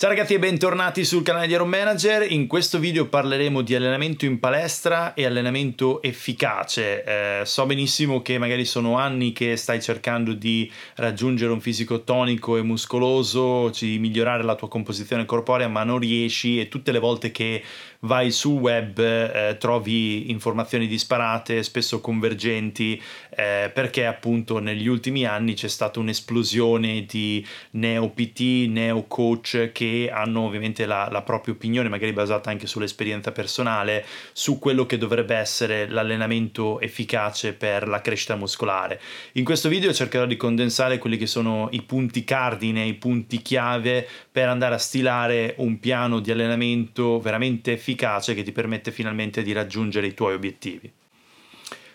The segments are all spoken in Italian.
Ciao ragazzi e bentornati sul canale di Iron Manager. In questo video parleremo di allenamento in palestra e allenamento efficace. Eh, so benissimo che magari sono anni che stai cercando di raggiungere un fisico tonico e muscoloso, di migliorare la tua composizione corporea, ma non riesci e tutte le volte che vai sul web eh, trovi informazioni disparate, spesso convergenti, eh, perché appunto negli ultimi anni c'è stata un'esplosione di neo PT, neo coach che hanno ovviamente la, la, propria opinione, magari basata anche sull'esperienza personale, su quello che dovrebbe essere l'allenamento efficace per la crescita muscolare. In questo video cercherò di condensare quelli che sono i punti cardine, i punti chiave per andare a stilare un piano di allenamento veramente efficace che ti permette finalmente di raggiungere i tuoi obiettivi.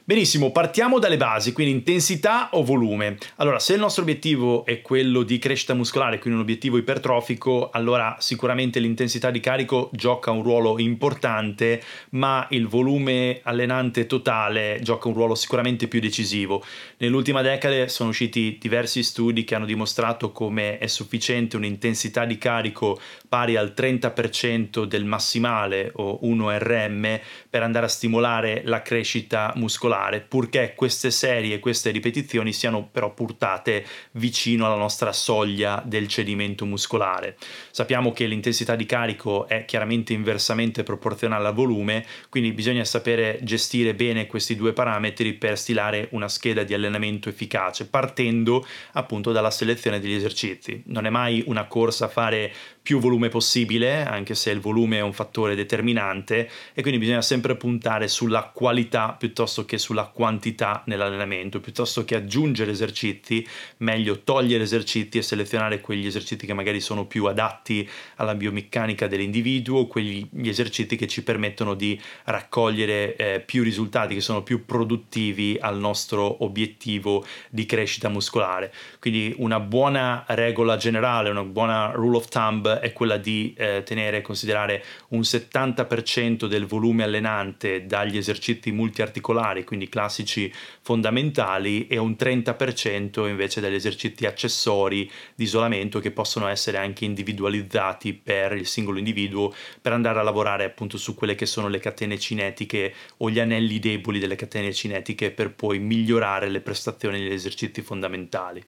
Benissimo, partiamo dalle basi, quindi intensità o volume. Allora, se il nostro obiettivo è quello di crescita muscolare, quindi un obiettivo ipertrofico, allora sicuramente l'intensità di carico gioca un ruolo importante, ma il volume allenante totale gioca un ruolo sicuramente più decisivo. Nell'ultima decade sono usciti diversi studi che hanno dimostrato come è sufficiente un'intensità di carico pari al 30% del massimale o 1 RM per andare a stimolare la crescita muscolare particolare, purché queste serie, queste ripetizioni siano però portate vicino alla nostra soglia del cedimento muscolare. Sappiamo che l'intensità di carico è chiaramente inversamente proporzionale al volume, quindi bisogna sapere gestire bene questi due parametri per stilare una scheda di allenamento efficace, partendo appunto dalla selezione degli esercizi. Non è mai una corsa a fare più volume possibile, anche se il volume è un fattore determinante, e quindi bisogna sempre puntare sulla qualità piuttosto che sulla quantità nell'allenamento, piuttosto che aggiungere esercizi, meglio togliere esercizi e selezionare quegli esercizi che magari sono più adatti alla biomeccanica dell'individuo, quegli esercizi che ci permettono di raccogliere eh, più risultati, che sono più produttivi al nostro obiettivo di crescita muscolare. Quindi una buona regola generale, una buona rule of thumb è quella di eh, tenere e considerare un 70% del volume allenante dagli esercizi multiarticolari, quindi classici fondamentali, e un 30% invece dagli esercizi accessori di isolamento che possono essere anche individualizzati per il singolo individuo per andare a lavorare appunto su quelle che sono le catene cinetiche o gli anelli deboli delle catene cinetiche per poi migliorare le prestazioni degli esercizi fondamentali.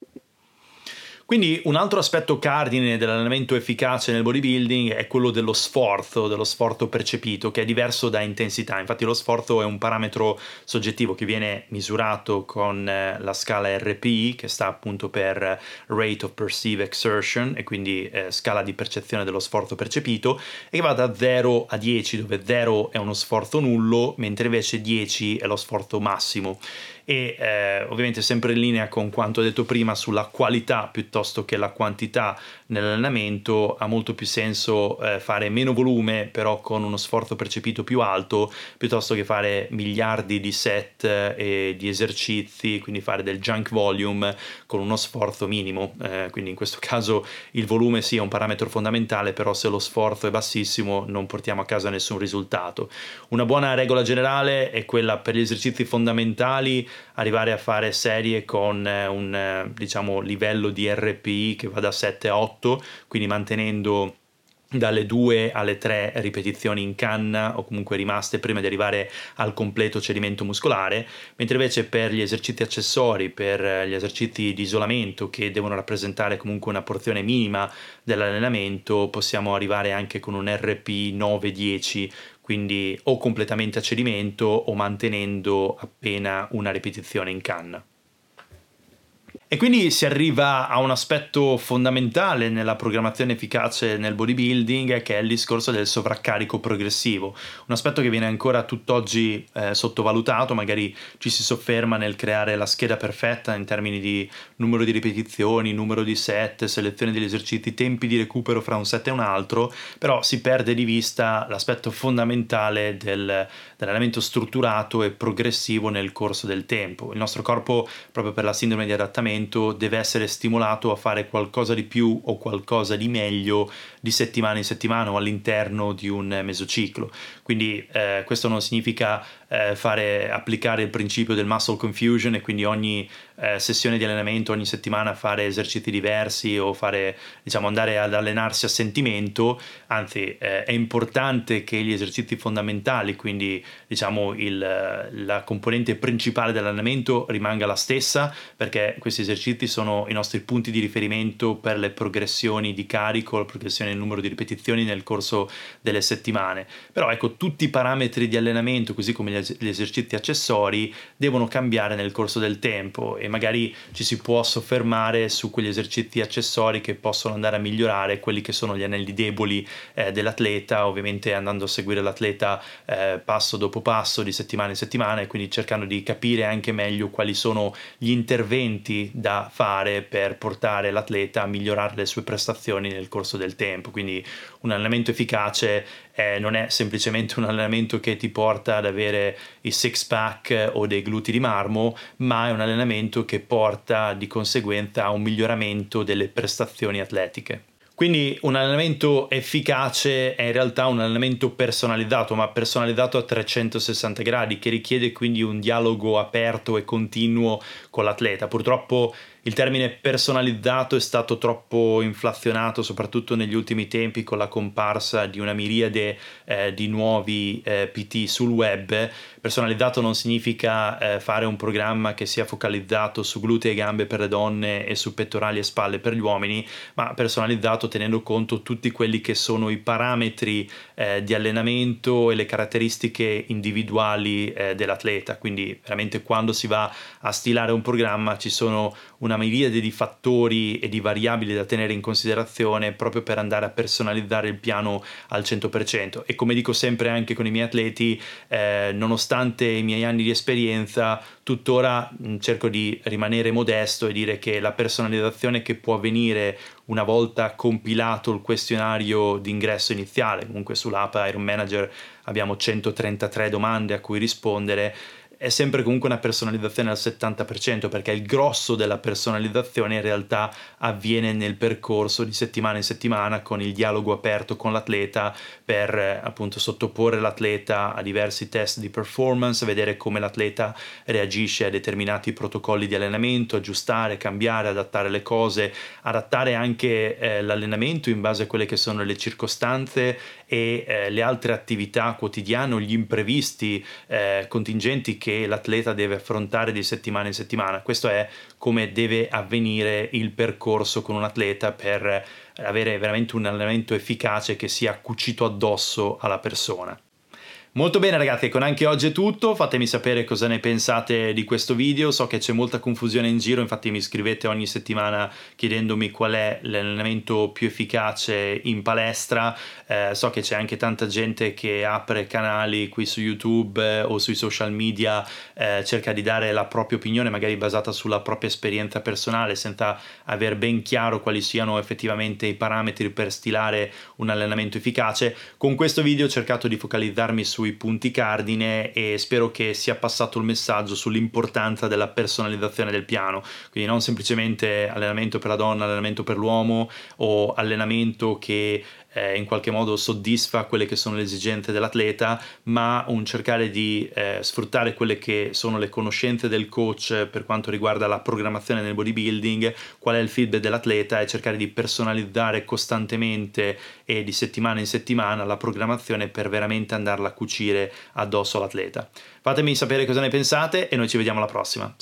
Quindi un altro aspetto cardine dell'allenamento efficace nel bodybuilding è quello dello sforzo, dello sforzo percepito, che è diverso da intensità. Infatti lo sforzo è un parametro soggettivo che viene misurato con eh, la scala RPI, che sta appunto per Rate of Perceived Exertion, e quindi eh, scala di percezione dello sforzo percepito, e che va da 0 a 10, dove 0 è uno sforzo nullo, mentre invece 10 è lo sforzo massimo e eh, ovviamente sempre in linea con quanto detto prima sulla qualità piuttosto che la quantità nell'allenamento ha molto più senso eh, fare meno volume però con uno sforzo percepito più alto piuttosto che fare miliardi di set eh, e di esercizi quindi fare del junk volume con uno sforzo minimo. Eh, quindi in questo caso il volume sia sì, un parametro fondamentale però se lo sforzo è bassissimo non portiamo a casa nessun risultato. Una buona regola generale è quella per gli esercizi fondamentali arrivare a fare serie con eh, un eh, diciamo, livello di RPI che va da 7 a 8, quindi mantenendo dalle 2 alle 3 ripetizioni in canna o comunque rimaste prima di arrivare al completo cedimento muscolare, mentre invece per gli esercizi accessori, per gli esercizi di isolamento che devono rappresentare comunque una porzione minima dell'allenamento, possiamo arrivare anche con un RP 9-10 quindi o completamente a cedimento o mantenendo appena una ripetizione in canna. E quindi si arriva a un aspetto fondamentale nella programmazione efficace nel bodybuilding che è il discorso del sovraccarico progressivo, un aspetto che viene ancora tutt'oggi eh, sottovalutato, magari ci si sofferma nel creare la scheda perfetta in termini di numero di ripetizioni, numero di set, selezione degli esercizi, tempi di recupero fra un set e un altro, però si perde di vista l'aspetto fondamentale del, dell'allenamento strutturato e progressivo nel corso del tempo. Il nostro corpo, proprio per la sindrome di adattamento, allenamento deve essere stimolato a fare qualcosa di più o qualcosa di meglio di settimana in settimana o all'interno di un mesociclo. Quindi eh, questo non significa eh, fare, applicare il principio del muscle confusion e quindi ogni eh, sessione di allenamento, ogni settimana fare esercizi diversi o fare, diciamo, andare ad allenarsi a sentimento, anzi eh, è importante che gli esercizi fondamentali, quindi diciamo il, la componente principale dell'allenamento rimanga la stessa perché questi esercizi sono i nostri punti di riferimento per le progressioni di carico, la progressione del numero di ripetizioni nel corso delle settimane. Però ecco, tutti i parametri di allenamento, così come gli esercizi accessori, devono cambiare nel corso del tempo e magari ci si può soffermare su quegli esercizi accessori che possono andare a migliorare quelli che sono gli anelli deboli eh, dell'atleta, ovviamente andando a seguire l'atleta eh, passo dopo passo, di settimana in settimana e quindi cercando di capire anche meglio quali sono gli interventi da fare per portare l'atleta a migliorare le sue prestazioni nel corso del tempo. Quindi un allenamento efficace eh, non è semplicemente un allenamento che ti porta ad avere i six pack o dei glutei di marmo, ma è un allenamento che porta di conseguenza a un miglioramento delle prestazioni atletiche. Quindi un allenamento efficace è in realtà un allenamento personalizzato, ma personalizzato a 360 gradi, che richiede quindi un dialogo aperto e continuo con l'atleta. Purtroppo il termine personalizzato è stato troppo inflazionato, soprattutto negli ultimi tempi con la comparsa di una miriade eh, di nuovi eh, PT sul web. Personalizzato non significa eh, fare un programma che sia focalizzato su glutei e gambe per le donne e su pettorali e spalle per gli uomini, ma personalizzato tenendo conto tutti quelli che sono i parametri eh, di allenamento e le caratteristiche individuali eh, dell'atleta. Quindi veramente quando si va a stilare un programma ci sono una una miriade di fattori e di variabili da tenere in considerazione proprio per andare a personalizzare il piano al 100% e come dico sempre anche con i miei atleti eh, nonostante i miei anni di esperienza tuttora mh, cerco di rimanere modesto e dire che la personalizzazione che può avvenire una volta compilato il questionario d'ingresso iniziale comunque sull'app Iron Manager abbiamo 133 domande a cui rispondere è sempre comunque una personalizzazione al 70% perché il grosso della personalizzazione in realtà avviene nel percorso di settimana in settimana con il dialogo aperto con l'atleta per eh, appunto sottoporre l'atleta a diversi test di performance, vedere come l'atleta reagisce a determinati protocolli di allenamento, aggiustare, cambiare, adattare le cose, adattare anche eh, l'allenamento in base a quelle che sono le circostanze e eh, le altre attività quotidiane, gli imprevisti eh, contingenti che l'atleta deve affrontare di settimana in settimana. Questo è come deve avvenire il percorso con un atleta per avere veramente un allenamento efficace che sia cucito addosso alla persona. Molto bene ragazzi, con anche oggi è tutto, fatemi sapere cosa ne pensate di questo video, so che c'è molta confusione in giro, infatti mi scrivete ogni settimana chiedendomi qual è l'allenamento più efficace in palestra, eh, so che c'è anche tanta gente che apre canali qui su YouTube eh, o sui social media, eh, cerca di dare la propria opinione magari basata sulla propria esperienza personale senza aver ben chiaro quali siano effettivamente i parametri per stilare un allenamento efficace. Con questo video ho cercato di focalizzarmi su sui punti cardine e spero che sia passato il messaggio sull'importanza della personalizzazione del piano, quindi non semplicemente allenamento per la donna, allenamento per l'uomo o allenamento che eh, in qualche modo soddisfa quelle che sono le esigenze dell'atleta, ma un cercare di eh, sfruttare quelle che sono le conoscenze del coach per quanto riguarda la programmazione nel bodybuilding, qual è il feedback dell'atleta e cercare di personalizzare costantemente e di settimana in settimana la programmazione per veramente andarla a cucire addosso all'atleta. Fatemi sapere cosa ne pensate e noi ci vediamo alla prossima.